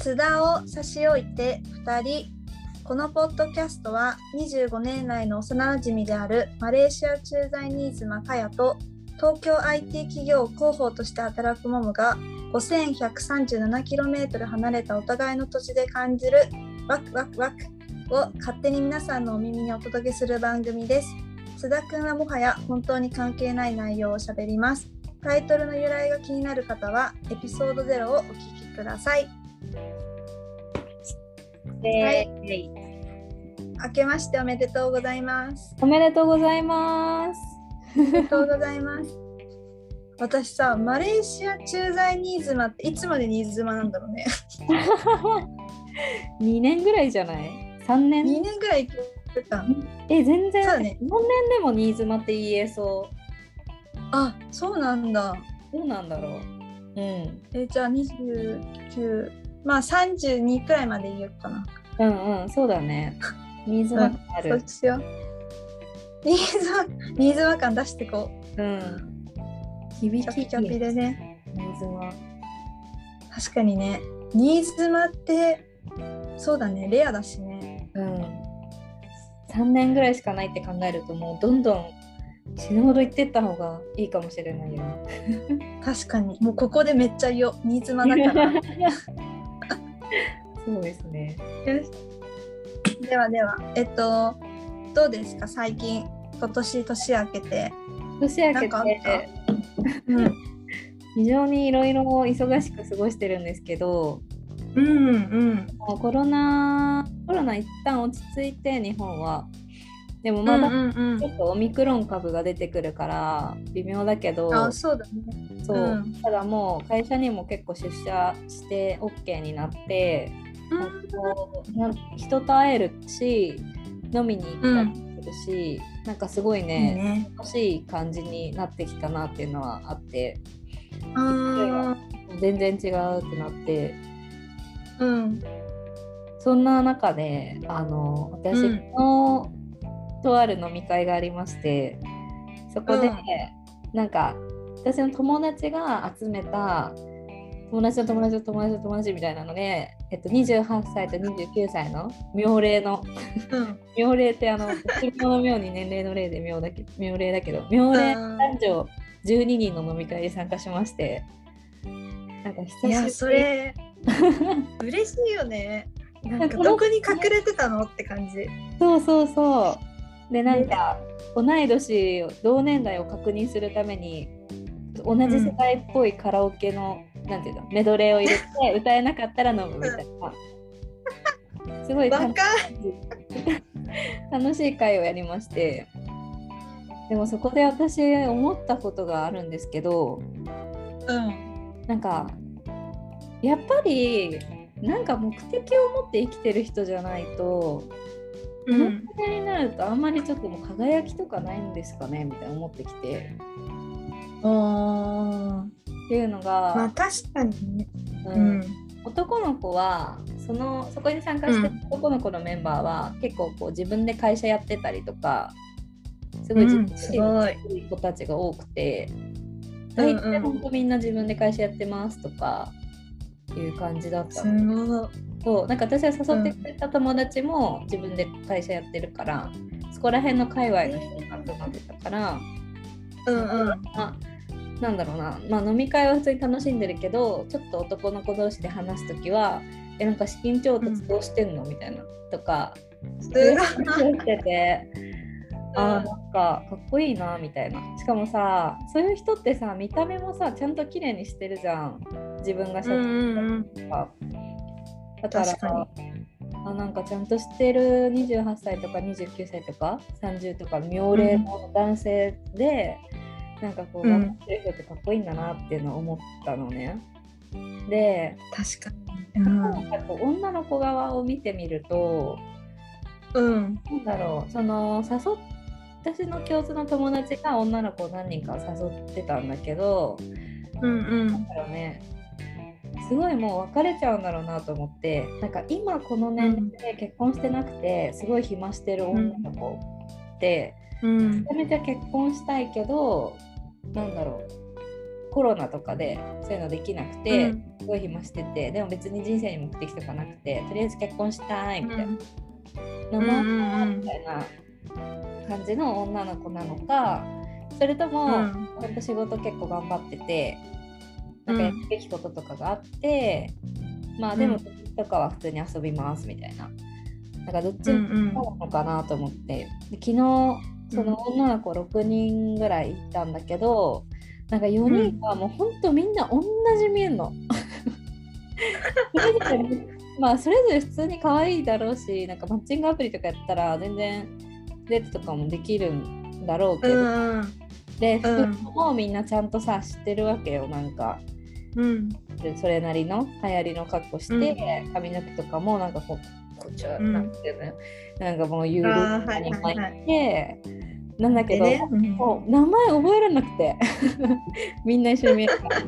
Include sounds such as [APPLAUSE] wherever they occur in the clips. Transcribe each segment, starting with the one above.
津田を差し置いて2人このポッドキャストは25年来の幼馴染であるマレーシア駐在新妻かやと東京 IT 企業広報として働くモムが 5137km 離れたお互いの土地で感じるワクワクワクを勝手に皆さんのお耳にお届けする番組です。津田くんはもはや本当に関係ない内容をしゃべります。タイトルの由来が気になる方はエピソード0をお聞きください。はい明けましておめでとうございます。おめでとうございます。おめでとうございます。私さ、マレーシア駐在新妻っていつまで新妻なんだろうね。[LAUGHS] 2年ぐらいじゃない ?3 年？2年ぐらい行ってた。え、全然。そね4年でも新妻って言えそう。あ、そうなんだ。どうなんだろう。うん。え、じゃあ29、まあ32くらいまで言うかな。うんうん、そうだね。新妻ってあそうる。しよう。新妻、新妻感出してこう。うん。響きキャでね。新妻。確かにね。新妻って、そうだね、レアだしね。うん。3年ぐらいしかないって考えるともうどんどん死ぬほど言ってった方がいいかもしれないよね。確かに。もうここでめっちゃ言おう。新妻だから。[LAUGHS] よそうですね。しではでは、えっと、どうですか、最近、今年年明けて。年明けて [LAUGHS] うん。非常にいろいろ忙しく過ごしてるんですけどうんうん。もうコロナコロナ一旦落ち着いて日本はでもまだうんうんちょっとオミクロン株が出てくるから微妙だけど、あ、そうだね。そう、うん。ただもう会社にも結構出社して OK になって、こうなん人と会えるし飲みに行ったりするし、なんかすごいねね。楽しい感じになってきたなっていうのはあって。あ全然違うってなって。ーうん。そんな中であの私うん。の、とある飲み会がありましてそこで、うんなんか私の友達が集めた友達の友達の友達の友達みたいなので、えっと、28歳と29歳の妙齢のうん。妙齢ってあの自分の妙に年齢の例で妙だけ妙齢だけど妙齢うん男女12人の飲み会に参加しましてなんか久しぶりいや、それ、嬉しいよね。なんか、どこに隠れてたのって感じ。そうそうそう。でなんか同い年同年代を確認するために同じ世代っぽいカラオケの、なんていうのメドレーを入れて歌えなかったら飲むみたいな。すごい楽バカ楽しい会をやりまして。でもそこで私思ったことがあるんですけどうん。なんかやっぱりなんか目的を持って生きてる人じゃないとこの時代になるとあんまりちょっともう輝きとかないんですかねみたいな思ってきてあっていうのが、まあ、確かにね。ううんん。男の子はそのそこに参加してる男の子のメンバーは、結構こう自分で会社やってたりとかすごい自うん分すごいい子たちが多くてうん大体うん本当みんな自分で会社やってますとかいう感じだったすの。ごい。そうなんか私は誘ってくれた友達も自分で会社やってるから、そこら辺の界隈の人が集まってたから、うんうん。まあ、なんだろうな、まあ、飲み会は普通に楽しんでるけどちょっと男の子同士で話す時は「えなんか資金調達どうしてんの?」みたいなとかすそういうごい話をしてて。あーなんかかっこいいなみたいなしかもさそういう人ってさ見た目もさちゃんと綺麗にしてるじゃん自分が社長うんうんうん。だからあなんかちゃんとしてる28歳とか29歳とか30とか妙齢の男性で、なんかこううん頑張ってる人ってかっこいいんだなっていうのを思ったのね。で、確かに。うん。なんかこう女の子側を見てみるとうん。なんだろうその誘っ私の共通の友達が女の子を何人か誘ってたんだけどうんうんなんだろうねすごいもう別れちゃうんだろうなと思ってなんか今この年齢で結婚してなくてすごい暇してる女の子って、うん。めちゃめちゃ結婚したいけどなんだろコロナとかでそういうのできなくて、うん。すごい暇しててでも別に人生に目的とかなくてとりあえず結婚したいみたいな。の？も、うんみたいな感じの女の子なのかそれとも、うん。ほんと仕事結構頑張っててなんかやるべきこととかがあって、まあでもうん時とかは普通に遊びますみたいな。なんかどっちうんうんもなのかなと思って、で昨日その女の子6人ぐらい行ったんだけど、なんか4人はもうほんとみんな同じ見えんの。[LAUGHS] まあそれぞれ普通に可愛いだろうしなんかマッチングアプリとかやったら全然デートとかもできるんだろうけど、うん。でうん。服もみんなちゃんとさ知ってるわけよなんかうん。でそれなりの流行りの格好して、髪の毛とかもなんかこうこっちはうん。なんていうのよ、なんかもうゆるにはいはい巻いて、なんだけど、でね名前覚えられなくて [LAUGHS] みんな一緒に見えるから。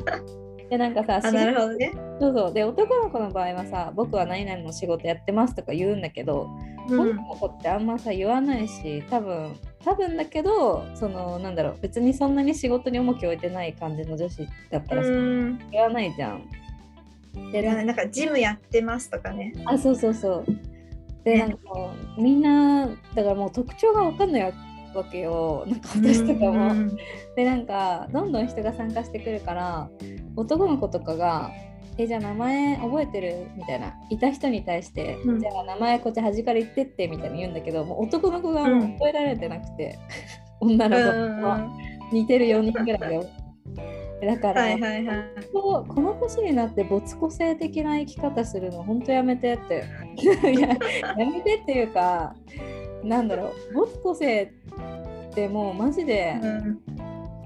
でなんかさあなるほどね。そうそう。で男の子の場合はさ僕は何々の仕事やってますとか言うんだけど、女の子ってあんまさ言わないし多分多分だけどそのなんだろう別にそんなに仕事に重きを置いてない感じの女子だったらさ、うん。言わないじゃん。でなんかジムやってますとかね。あそうそうそう。で、ね。なんかみんなだからもう特徴が分かんないわけよ。なんか私とかも。うん。でなんかどんどん人が参加してくるから男の子とかが「えじゃあ名前覚えてる?」みたいな。いた人に対して「うん。じゃあ名前こっち端から言ってって」みたいに言うんだけどもう男の子がもう覚えられてなくて、[LAUGHS] 女の子は似てる4人ぐらいよ。だから、はいはいはい。ここの年になって没個性的な生き方するの本当やめてって。[LAUGHS] いややめてっていうかなんだろう。没個性ってもうマジでうん。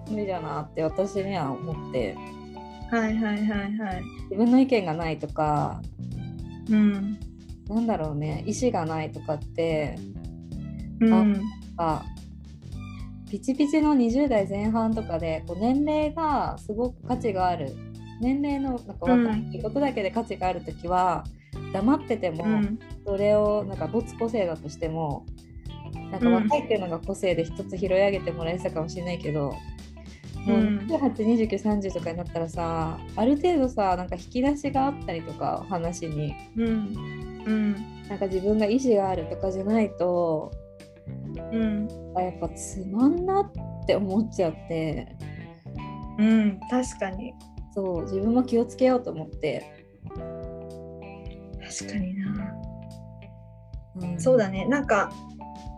無理だなって私には思ってはいはいはいはい。自分の意見がないとかうん。なんだろうね意思がないとかってうん。あピチピチの20代前半とかでこう年齢がすごく価値がある。年齢のなんか若いことだけで価値がある時は、黙ってても、うん。それをなんか没個性だとしてもなんか若いっていうのが個性で一つ拾い上げてもらえてたかもしれないけど、もううん。282930とかになったらさある程度さなんか引き出しがあったりとか話に。うん。うん。なんか自分が意思があるとかじゃないとうん。あやっぱつまんなって思っちゃって。うん確かに。そう自分も気をつけようと思って、確かにな。うん。そうだね。なんか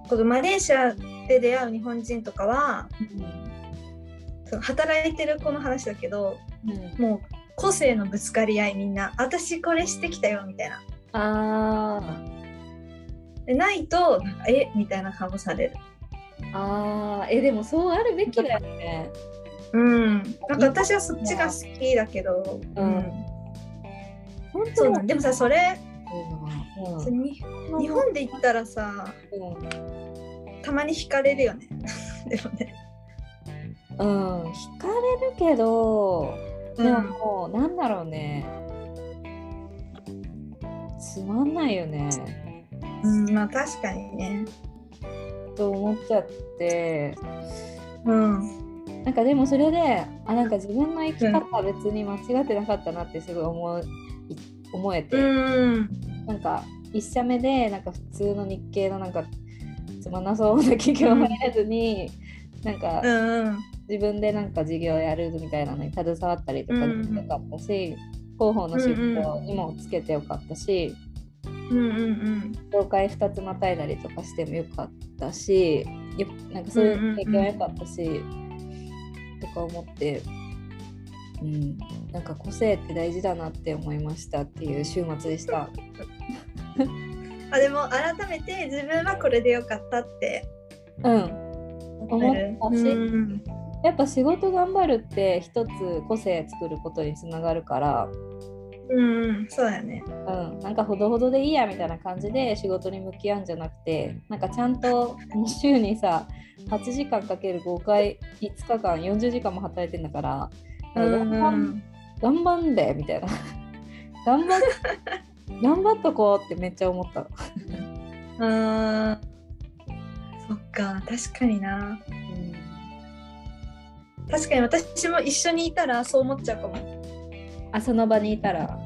このマレーシアで出会う日本人とかはその働いてる子の話だけどうん。もう個性のぶつかり合いみんな私これしてきたよみたいな。あでないとなんかえみたいな顔される。ーあー。えでもそうあるべきだよね。うん。なんか私はそっちが好きだけどうん。本当そうなんでもさそれうん。そに日本で言ったらさうん。たまに惹かれるよね。[LAUGHS] でもねうん、惹かれるけど、でもうん。もう、なんだろうね。つまんないよね。うんまあ確かにね。と思っちゃって、うん。なんかでもそれで、あ、なんか自分の生き方は別に間違ってなかったなってすごい思い思えて、うん。なんか一社目で、なんか普通の日系のなんかつまんなそうな企業入れずに、なんか、うんうん。自分でなんか事業やるみたいなのに携わったりとかできよかったし、広報の仕事にもつけてよかったし、うんうん業界2つまたいだりとかしてもよかったしよなんかそういう経験はよかったし、とか思って、うん、なんか個性って大事だなって思いましたっていう週末でした。[LAUGHS] あでも改めて自分はこれでよかったって。うん、思思ったし、うん。やっぱ仕事頑張るって一つ個性作ることにつながるから、うんうんそうだよね。うん、なんかほどほどでいいやみたいな感じで仕事に向き合うんじゃなくてなんかちゃんと週にさ8時間かける5回5日間40時間も働いてんだからうん頑張ん頑張んでみたいな。頑張っ頑張っとこうってめっちゃ思った、あ [LAUGHS] ーそっか確かにな。確かに私も一緒にいたらそう思っちゃうかも。あその場にいたら。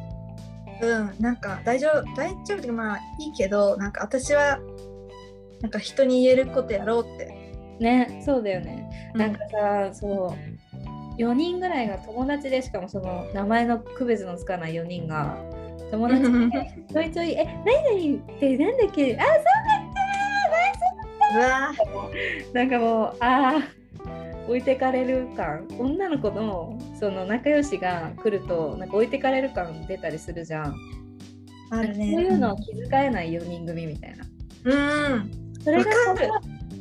うんなんか大丈夫大丈夫まあいいけどなんか私はなんか人に言えることやろうって。ねそうだよね、なんかさそう4人ぐらいが友達でしかもその名前の区別のつかない4人が友達で [LAUGHS] ちょいちょい「え何々ってなんだっけ？あそうだなんかもうあー置いてかれる感。女の子のその仲良しが来るとなんか置いてかれる感出たりするじゃん。あるね。そういうのを気遣えない4人組みたいな。うん。それが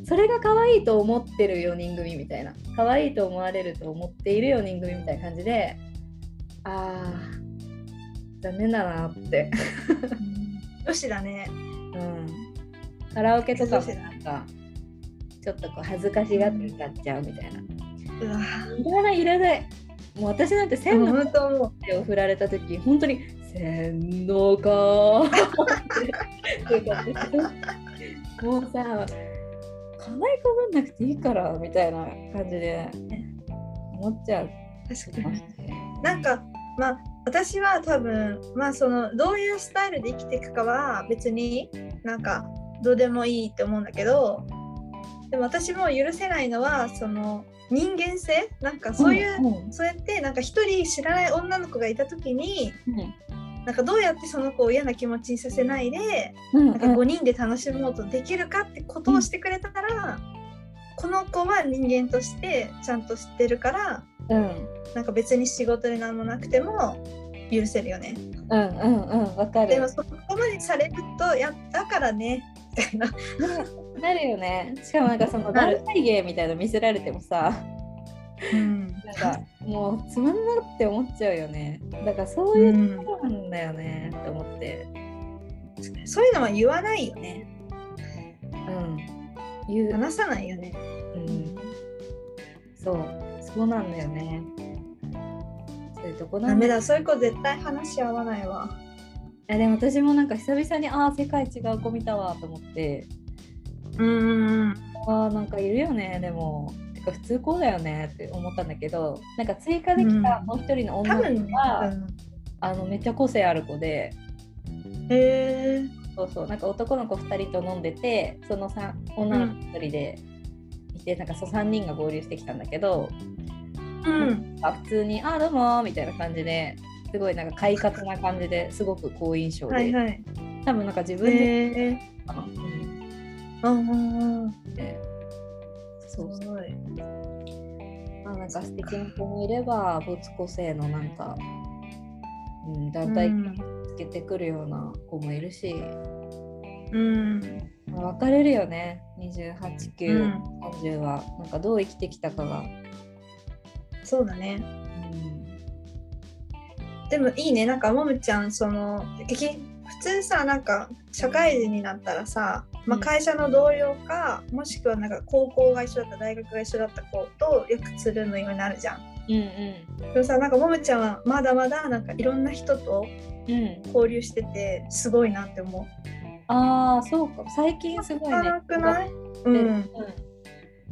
それが可愛いと思ってる4人組みたいな。可愛いと思われると思っている4人組みたいな感じであー。残念だなって、女子だね。うん、カラオケとかも。なんか。ちょっとこう恥ずかしがって歌っちゃうみたいな。うわ。いらないいらない。もう私なんてで千のも本当。思う手を振られた時本当に洗脳 [LAUGHS] かもうさ可愛いこぶんなくていいからみたいな感じで思っちゃう。確かに。なんかまあ私は多分まあそのどういうスタイルで生きていくかは別になんかどうでもいいって思うんだけどでも私も許せないのはその人間性？なんかそういう、うんそうやってなんか一人知らない女の子がいた時にうん。なんかどうやってその子を嫌な気持ちにさせないでうんなんか5人で楽しもうとできるかってことをしてくれたら、この子は人間としてちゃんと知ってるからうん。なんか別に仕事で何もなくても許せるよね。うんうんうん。わかる。でもそこまでされるとやだからねな。なるよね。しかもなんかその団体芸みたいなの見せられてもさ。うん。なんかもうつまんなって思っちゃうよね。だからそういうところなんだよね。って思って。そういうのは言わないよね。うん。言う。話さないよね。うん。そう。そうなんだよね。そういうとこなダんだメだ。そういう子絶対話し合わないわ。いやでも私もなんか久々にああ世界違う子見たわと思って。うんうんああなんかいるよねでも。てか普通こうだよねって思ったんだけど。なんか追加できたうん。もう一人の多女の。子が、うん。あのめっちゃ個性ある子で。へえ。そうそう。なんか男の子2人と飲んでてそのさ女の子1人でいて、なんかそう3人が合流してきたんだけど、うん。あ普通に「あどうも」みたいな感じですごいなんか快活な感じですごく好印象で、はいはい。多分なんか自分で、へえ。かなうんうんうん。でそうすごい。まあなんか素敵な子もいれば没個性のなんか、うん、団体うんつけてくるような子もいるし、うん。まあ、分かれるよね28、9、うん30はなんかどう生きてきたかが。そうだね。うんでもいいね。なんかもむちゃんその激普通さなんか社会人になったらさ、まあ、うん。会社の同僚か、もしくはなんか高校が一緒だった大学が一緒だった子とよくつるむようになるじゃん。うんうん。でもさなんかもむちゃんはまだまだなんかいろんな人とうん、交流しててすごいなって思う。ああそうか。最近すごいね。なくない？うん。うん。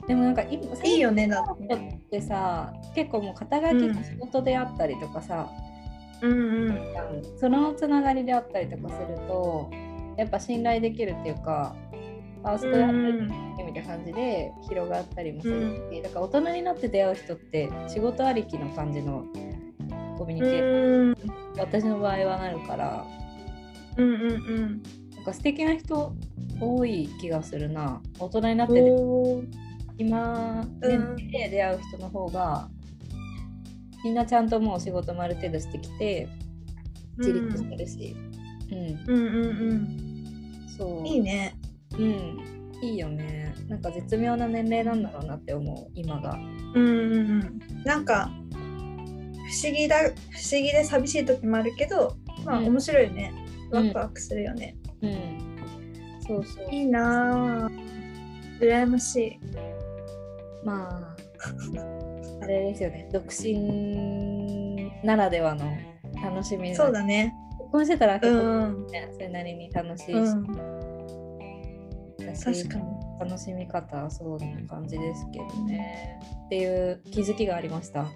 でもなんか今いいよねだってさ結構もう肩書きが仕事であったりとかさ、うんうん。そのつながりであったりとかするとやっぱ信頼できるっていうかあそこやってるみたいな感じで広がったりもするし、だから大人になって出会う人って仕事ありきの感じのコミュニケーションうん。私の場合はなるからうんうんなんか素敵な人多い気がするな。大人になっうん。て今うん。で出会う人の方がみんなちゃんともう仕事もある程度してきて自立してるし、うんうんうんうん。そういいね。うんいいよねなんか絶妙な年齢なんだろうなって思う今がうんうんうん。なんか不思議だ不思議で寂しい時もあるけど、まあうん面白いよね。うんワクワクするよね。うんそうそういいなぁ。羨ましい。まああれですよね独身ならではの楽しみそうだね。結婚してたらう結構、ん。ねそれなりに楽しいし、うん。確かに。楽しみ方はそんな感じですけどね。っていう気づきがありました。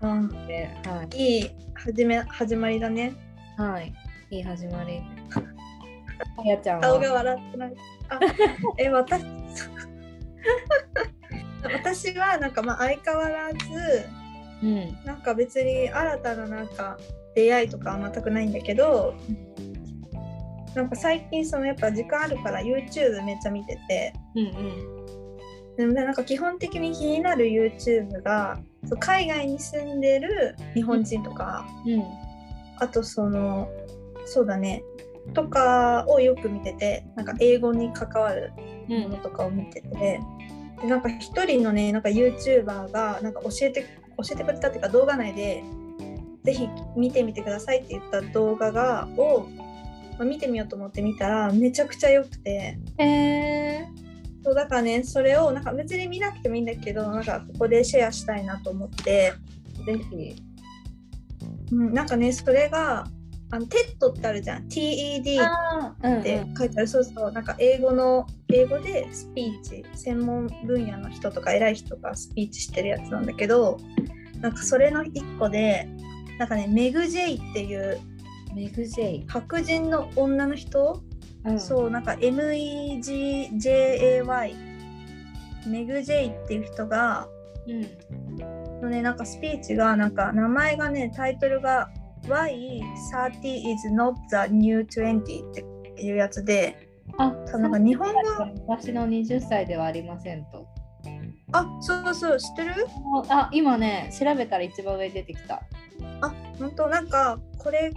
あではいいい始め始まりだね。はい、いい始まり。あやちゃん顔がは。笑ってない。あえ私？私はなんかまあ相変わらずうん。なんか別に新たななんか出会いとかは全くないんだけどなんか最近そのやっぱ時間あるから YouTube めっちゃ見ててうんうん。でもなんか基本的に気になる YouTube がそう海外に住んでる日本人とかうん。あとそのそうだねとかをよく見ててなんか英語に関わるうんものとかを見てて、でなんか一人のねなんか YouTuber がなんか教えて教えてくれたっていうか動画内でぜひ見てみてくださいって言った動画がを、まあ見てみようと思って見たらめちゃくちゃ良くて。えそうだからねそれをなんか別に見なくてもいいんだけどなんかここでシェアしたいなと思って、ー、ぜひ。うん、なんかねそれがあの TED ってあるじゃん。TED って書いてある、そうそう。なんか英語の英語でスピーチ専門分野の人とか偉い人がスピーチしてるやつなんだけどなんかそれの一個でなんかねメグ・ジェイっていうメグジェイ。白人の女の人、うん、そうなんか MEGJAY メグ・ジェイっていう人がうん。のねなんかスピーチがなんか名前がねタイトルが Why 30 is not the new 20っていうやつであ、なんか日本語私の20歳ではありませんと。あそうそう知ってる？あ、今ね、調べたら一番上に出てきた。あ本当？なんかこれ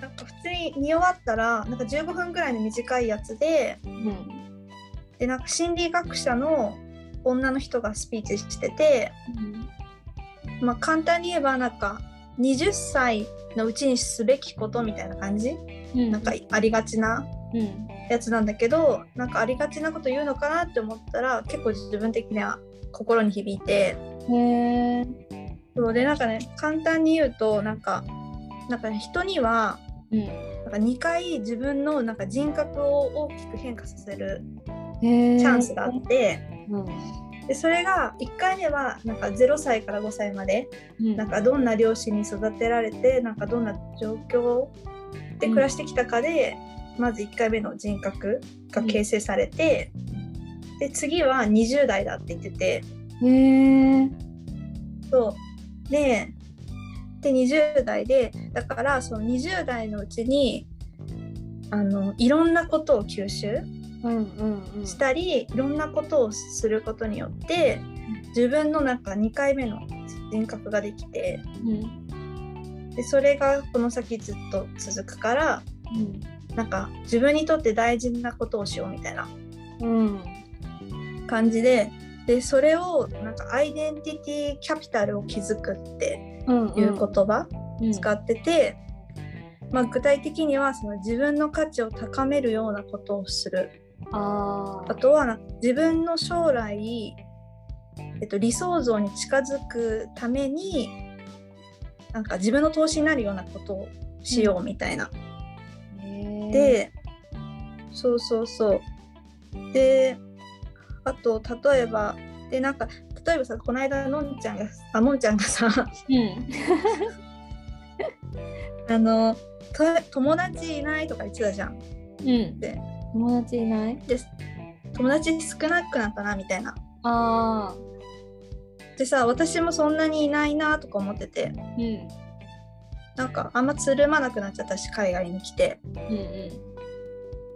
なんか普通に見終わったらなんか15分ぐらいの短いやつでうん。でなんか心理学者の女の人がスピーチしてて、まあ、簡単に言えばなんか20歳のうちにすべきことみたいな感じ？うん、なんかありがちなうん。やつなんだけどなんかありがちなこと言うのかなって思ったら結構自分的には心に響いてへえ。そうでなんかね簡単に言うとなんかなんか、ね、人にはうん。なんか2回自分のなんか人格を大きく変化させる。チャンスがあって、うん。でそれが1回目はなんか0歳から5歳までうん。なんかどんな両親に育てられてなんかどんな状況で暮らしてきたかで、まず1回目の人格が形成されて、で次は20代だって言っててへえ。そうでで20代でだからその20代のうちにあのいろんなことを吸収。したり、いろんなことをすることによって自分のなんか2回目の人格ができてうん。でそれがこの先ずっと続くからなんか自分にとって大事なことをしようみたいなうん。感じででそれをなんかアイデンティティキャピタルを築くってうん。いう言葉うん。使ってて、まあ、具体的にはその自分の価値を高めるようなことをするああとはな自分の将来、えっと、理想像に近づくためになんか自分の投資になるようなことをしようみたいな。あ。へえ。でそうそうそうであと例えばでなんか例えばさこの間のんちゃんがあもんちゃんがさうん。[LAUGHS] あのと友達いないとか言ってたじゃん。うん。で友達いない？で友達少なくなったなみたいな。ああ。でさ私もそんなにいないなとか思っててうん。なんかあんまつるまなくなっちゃったし海外に来てうんうん。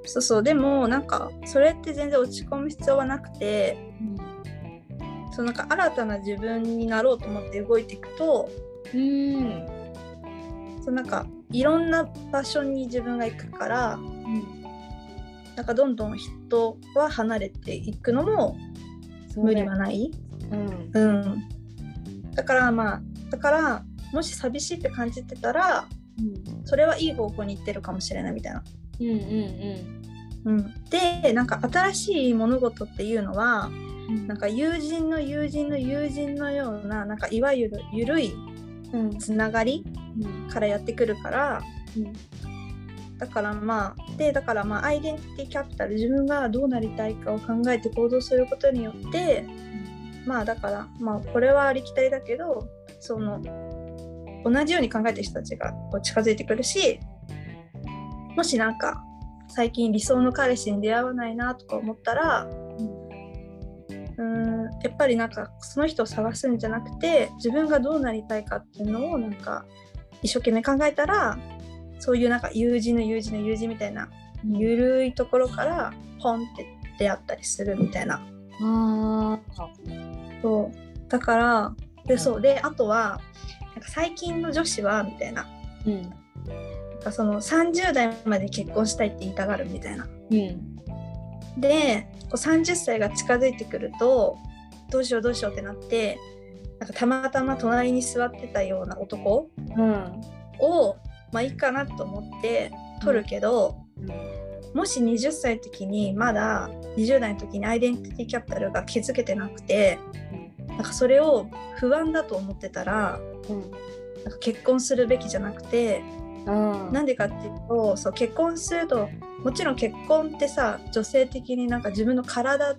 そうそうでもなんかそれって全然落ち込む必要はなくてそうなんか新たな自分になろうと思って動いていくとうん。そうなんかいろんな場所に自分が行くからうん。なんかどんどん人は離れていくのも無理はない？うん。うん、だからまあだからもし寂しいって感じてたらうん。それはいい方向に行ってるかもしれないみたいな。うんうんうん、でなんか新しい物事っていうのはうん。なんか友人の友人の友人のようななんかいわゆる緩いうん。つながりうん。からやってくるからだからまあでだからまあアイデンティティキャピタル自分がどうなりたいかを考えて行動することによってまあだからまあこれはありきたりだけどその同じように考えてる人たちがこう近づいてくるしもしなんか最近理想の彼氏に出会わないなとか思ったらうんやっぱりなんかその人を探すんじゃなくて自分がどうなりたいかっていうのをなんか一生懸命考えたらそういうなんか友人の友人の友人みたいなゆるいところからポンって出会ったりするみたいな。あそう。だからでそう。であとはなんか最近の女子はみたいな。ーうん。なんかその30代まで結婚したいって言いたがるみたいな。うん。でこう30歳が近づいてくるとどうしようどうしようってなってなんかたまたま隣に座ってたような男うん。をまあいいかなと思って取るけど、もし20歳の時にまだ20代の時にアイデンティティキャピタルが築けてなくてなんかそれを不安だと思ってたらうん。なんか結婚するべきじゃなくてあなんでかっていうとそう結婚するともちろん結婚ってさ女性的になんか自分の体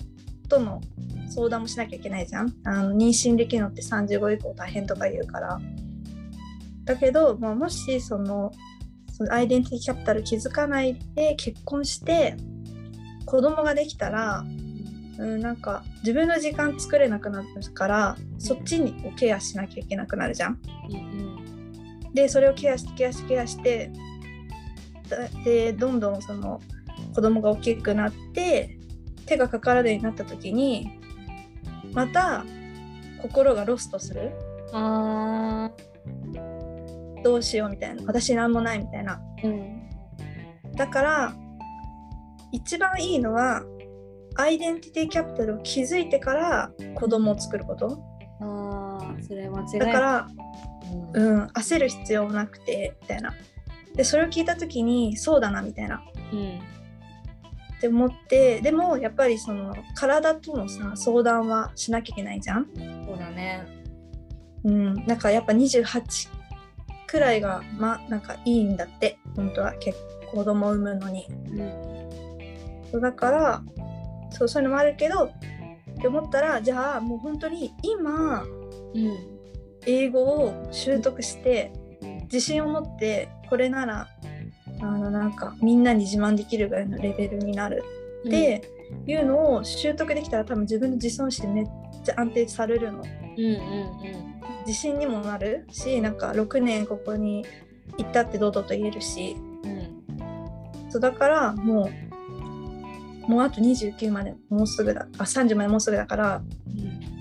との相談もしなきゃいけないじゃん。あの妊娠できるのって35以降大変とか言うからだけど、まあ、もしそのそのアイデンティティキャピタル気づかないで結婚して子供ができたら、うん、なんか自分の時間作れなくなるからそっちにケアしなきゃいけなくなるじゃん。うんでそれをケアしてケアしてケアしてだでどんどんその子供が大きくなって手がかからないようになった時にまた心がロストする。あどうしようみたいな私なんもないみたいな。ーうんだから一番いいのはアイデンティティキャピタルを築いてから子供を作ること。あーそれ間違い。だからうん。うん焦る必要もなくてみたいな。でそれを聞いた時にそうだなみたいな。うん。って思ってでもやっぱりその体とのさ相談はしなきゃいけないじゃん。そうだね。うん、なんかやっぱ28くらいがまなんかいいんだって。本当は。結子供を産むのに。うん。だからそうそういうのもあるけどって思ったらじゃあもう本当に今うん英語を習得して自信を持ってこれならあのなんかみんなに自慢できるぐらいのレベルになる。っていうのを習得できたら多分自分の自尊心めっちゃ安定されるのうんうん自信にもなるしなんか6年ここに行ったって堂々と言えるし。うん。うんそうだからもうもうあと29までもうすぐだ。あ30までもうすぐだから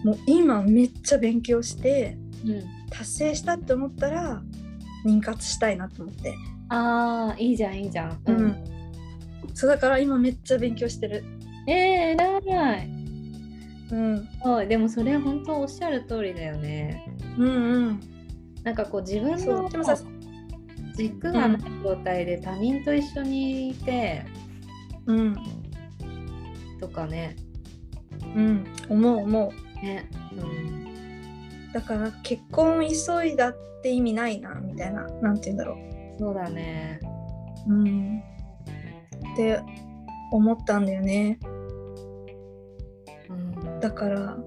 もう今めっちゃ勉強してうん。うん達成したって思ったら妊活したいなと思って。ああいいじゃんいいじゃん。うん、そうだから今めっちゃ勉強してる。えー、偉いうん。そうでもそれ本当おっしゃる通りだよね。うんうん。なんかこう自分の軸がない状態で他人と一緒にいてうん。とかね。うん。思う思う。ね。うん。だから結婚急いだって意味ないなみたいな。なんて言うんだろそうだね。ううん。って思ったんだよね。うんだから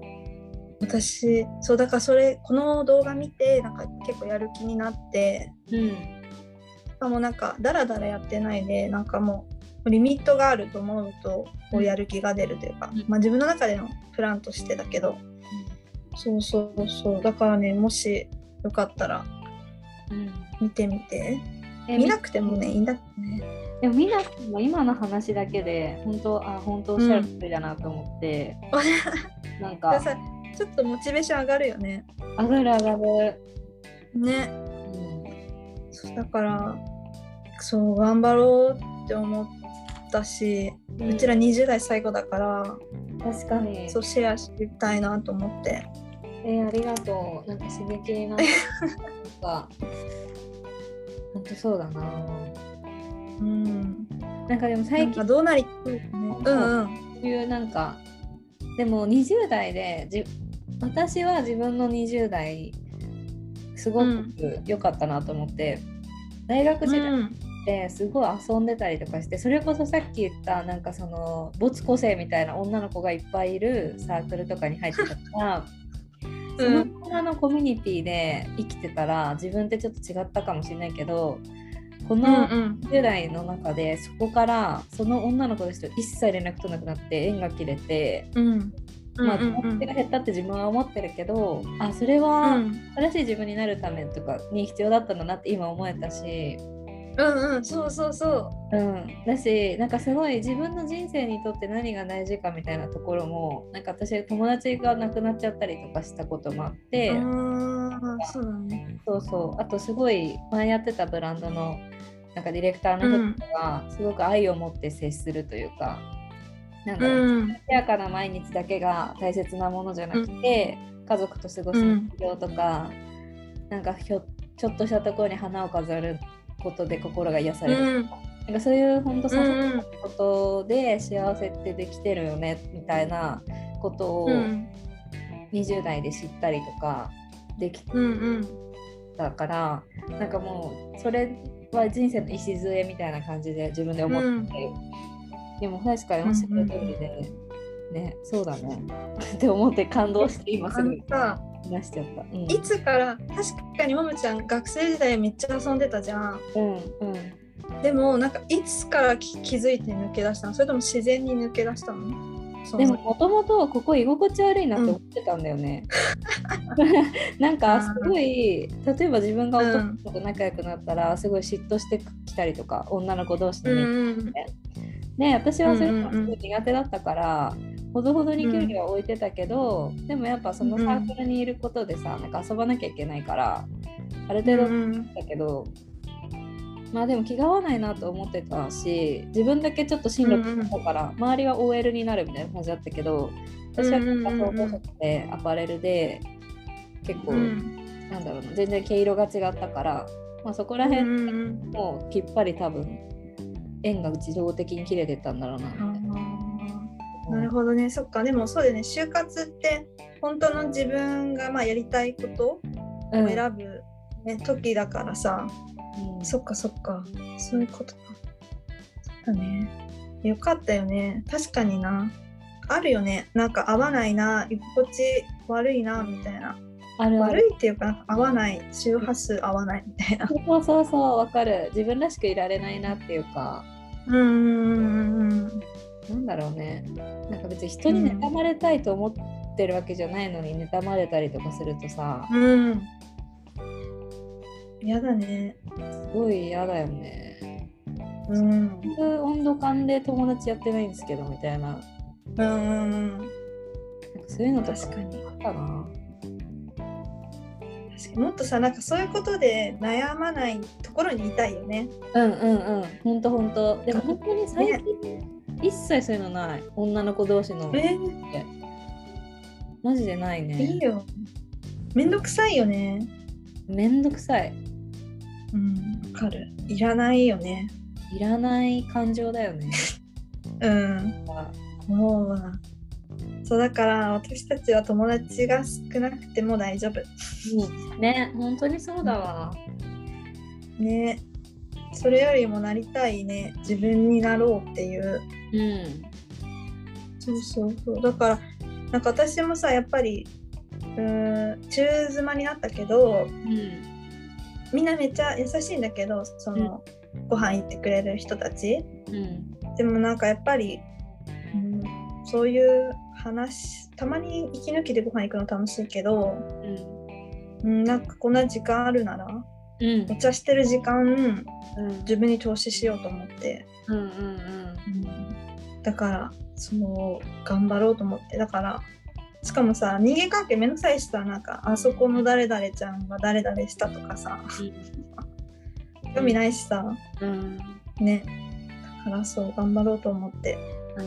私そうだからそれこの動画見てなんか結構やる気になってうん。もなんかダラダラやってないでなんかもうリミットがあると思うとこうやる気が出るというか、うん。まあ自分の中でのプランとしてだけどそうそうそう。だからねもしよかったらうん。見てみて。え見なくてもねいいんだってね。でも見なくても今の話だけで本当あ本当おっしゃる通りだなと思って、なんかさちょっとモチベーション上がるよね。上がる上がる、ね。うん。そうだからそう頑張ろうって思ったし、うちら20代最後だから確かに。そうシェアしたいなと思って。えーありがとう。なんか刺激になった。[LAUGHS] なんか本当そうだな。うん。なんかでも最近かどうなりうんうん。そういうなんかでも20代でじ私は自分の20代すごく良かったなと思って、大学時代、うん。てすごい遊んでたりとかしてそれこそさっき言ったなんかその没個性みたいな女の子がいっぱいいるサークルとかに入ってたから。その女のコミュニティで生きてたら自分ってちょっと違ったかもしれないけどこうんのうん。10代の中でそこからその女の子たちと一切連絡取らなくなって縁が切れて、うん。まあ友達が減ったって自分は思ってるけどあそれうはん。新しい自分になるためとかに必要だったんだなって今思えたし、うんうんそうそうそう。ん、だしなんかすごい自分の人生にとって何が大事かみたいなところもなんか私友達が亡くなっちゃったりとかしたこともあって。そうだ。ねそうそう。あとすごい前やってたブランドのなんかディレクターの人がすごく愛を持って接するというか、なんだろううん。艶やかな毎日だけが大切なものじゃなくて、家族と過ごす日常とか、なんかひょちょっとしたところに花を飾ることで心が癒される、うん。なんかそういう本当う些細ん。なことで幸せってできてるよねみたいなことをうん。20代で知ったりとかできうんうん。だからなんかもうそれは人生の礎みたいな感じで自分で思ってて、でも確かにおっしゃる通りで、ねそうだね。[LAUGHS] って思って感動して今すあぐのさ話しちゃった。うん。いつから確かにももちゃん学生時代めっちゃ遊んでたじゃん。うんうん。でもなんかいつからき気づいて抜け出したの？それとも自然に抜け出したの？でももともとここ居心地悪いなって思ってたんだよね。[LAUGHS] なんかすごい例えば自分が男の子と仲良くなったらすごい嫉妬してきたりとか女の子同士でね、うんうんね私はそれがすごい苦手だったから、ほどほどに距離は置いてたけど、でもやっぱそのサークルにいることでさ、なんか遊ばなきゃいけないからある程度うんだけど、まあでも気が合わないなと思ってたし自分だけちょっと進路決めたから、周りは OL になるみたいな感じだったけど私はなんかうんうんうん。うん高校生でアパレルで結構、うん。なんだろうな全然毛色が違ったから、まあ、そこら辺うんうんもうきっぱり多分縁が自動的に切れてったんだろうなみたいな。なるほどね。そっか。でもそうだよね。就活って本当の自分がまあやりたいことうん。を選ぶ、ね時だからさ。うん。そっかそっか。そういうことか。ね。よかったよね。確かにな。あるよね。なんか合わないな。居心地悪いな。みたいな。悪いっていうか合わない。周波数合わない。みたいな。そうそうそう。わかる。自分らしくいられないなっていうか。うんうんうんうんなんだろうね。なんか別に人に妬まれたいと思ってるわけじゃないのに妬まれたりとかするとさうん。やだね。すごい嫌だよね。うん。温度感で友達やってないんですけどみたいな。なんかうんうん。うんそういうのと確かにあったな。確かに。もっとさなんかそういうことで悩まないところにいたいよねうんうんうんほんとほんとでも本当に最近、一切そういうのない。女の子同士の。えマジでないね。いいよ。めんどくさいよね。めんどくさい。うんわかる。いらないよね。いらない感情だよね。[LAUGHS] うん。もうそうだから私たちは友達が少なくても大丈夫。うん。ね本当にそうだわ。ねそれよりもなりたいね。自分になろうっていう。うん。そうそうそう。だからなんか私もさやっぱりうーん中妻になったけどうん。みんなめっちゃ優しいんだけどその、ご飯行ってくれる人たち。うん。でもなんかやっぱり、うん、そういう話たまに息抜きでご飯行くの楽しいけど、うん。うん、なんかこんな時間あるならうん。お茶してる時間うん。自分に投資しようと思って、うんうんだからその頑張ろうと思って。だからしかもさ人間関係めんどくさいしさなんかあそこの誰々ちゃんが誰々したとかさ興味ないしさ。うん。ね。だからそう頑張ろうと思って。う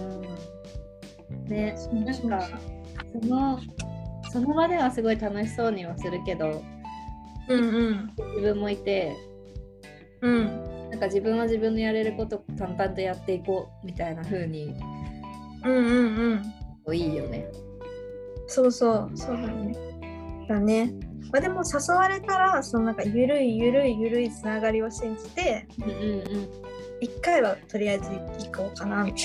ん。ね。なんかそのその場ではすごい楽しそうにはするけどうんうん。自分もいて。うん。なんか自分は自分のやれること淡々とやっていこうみたいな風に。うんうんうん。いいよね。そうそう。そうだね。だね。まあ、でも誘われたらそのなんかゆるいゆるいゆるいつながりを信じてうんうん一回はとりあえず行こうかなみたい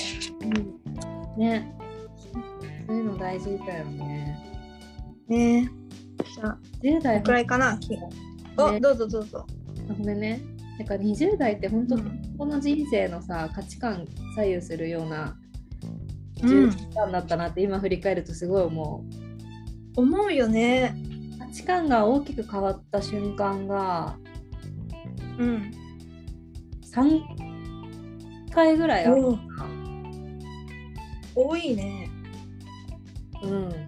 うん。ね。そういうの大事だよね。なね。じゃあ。10代こくらいかな。ね。どうぞどうぞ。あごめんね。なんか20代って本当、うん。この人生のさ価値観左右するようなうん。10代だったなって今振り返るとすごい思う。思うよね。価値観が大きく変わった瞬間がうん。3回ぐらいある多いね。うん。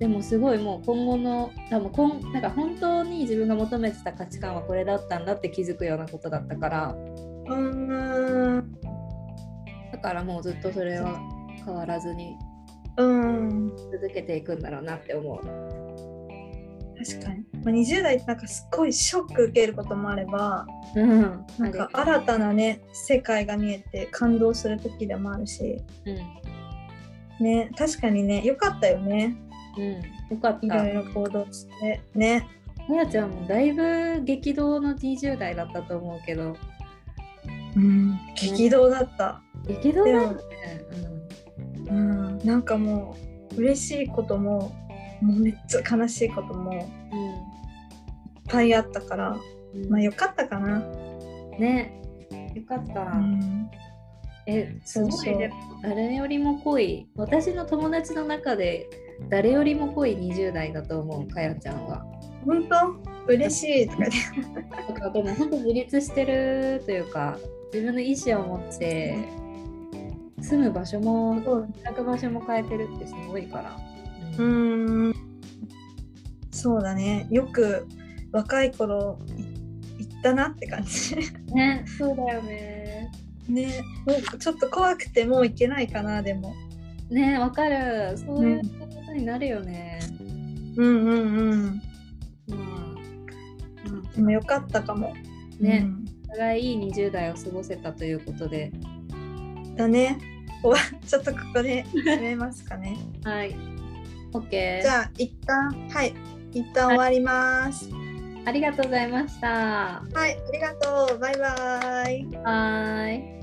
でもすごいもう今後の多分こんなんか本当に自分が求めてた価値観はこれだったんだって気づくようなことだったからうーんだからもうずっとそれは変わらずにうん続けていくんだろうなって思う。確かに、まあ、20代ってなんかすっごいショック受けることもあればうん。なんか新たなね世界が見えて感動する時でもあるしうん。ね確かにね良かったよねうん。よかった。いろいろ行動してねあやちゃんもだいぶ激動の20代だったと思うけどうん激動だった、激動だよね。うん、なんかもう嬉しいことももうめっちゃ悲しいこともいっぱいあったからうん。まあ良かったかな、ね。よかった。うん、え、すごそうそう。いでも誰よりも濃い、私の友達の中で誰よりも濃い20代だと思う、かやちゃんは。本当？嬉しいとか言って。だからでも本当自立してるというか、自分の意思を持って、住む場所も、働く場所も変えてるってすごいから。うーん。そうだね。よく若い頃い行ったなって感じ。ね、そうだよね。ねもうちょっと怖くてもう行けないかなでも。ね、わかる。そういうことになるよね。うんうんうん。まあ、でもよかったかも。ね、お互いいい20代を過ごせたということで、うんだね [LAUGHS] ちょっとここで締めますかね。はい。OK。じゃあ一旦はい。一旦終わります。ありがとうございました。はいありがとう。バイバイ。はーい。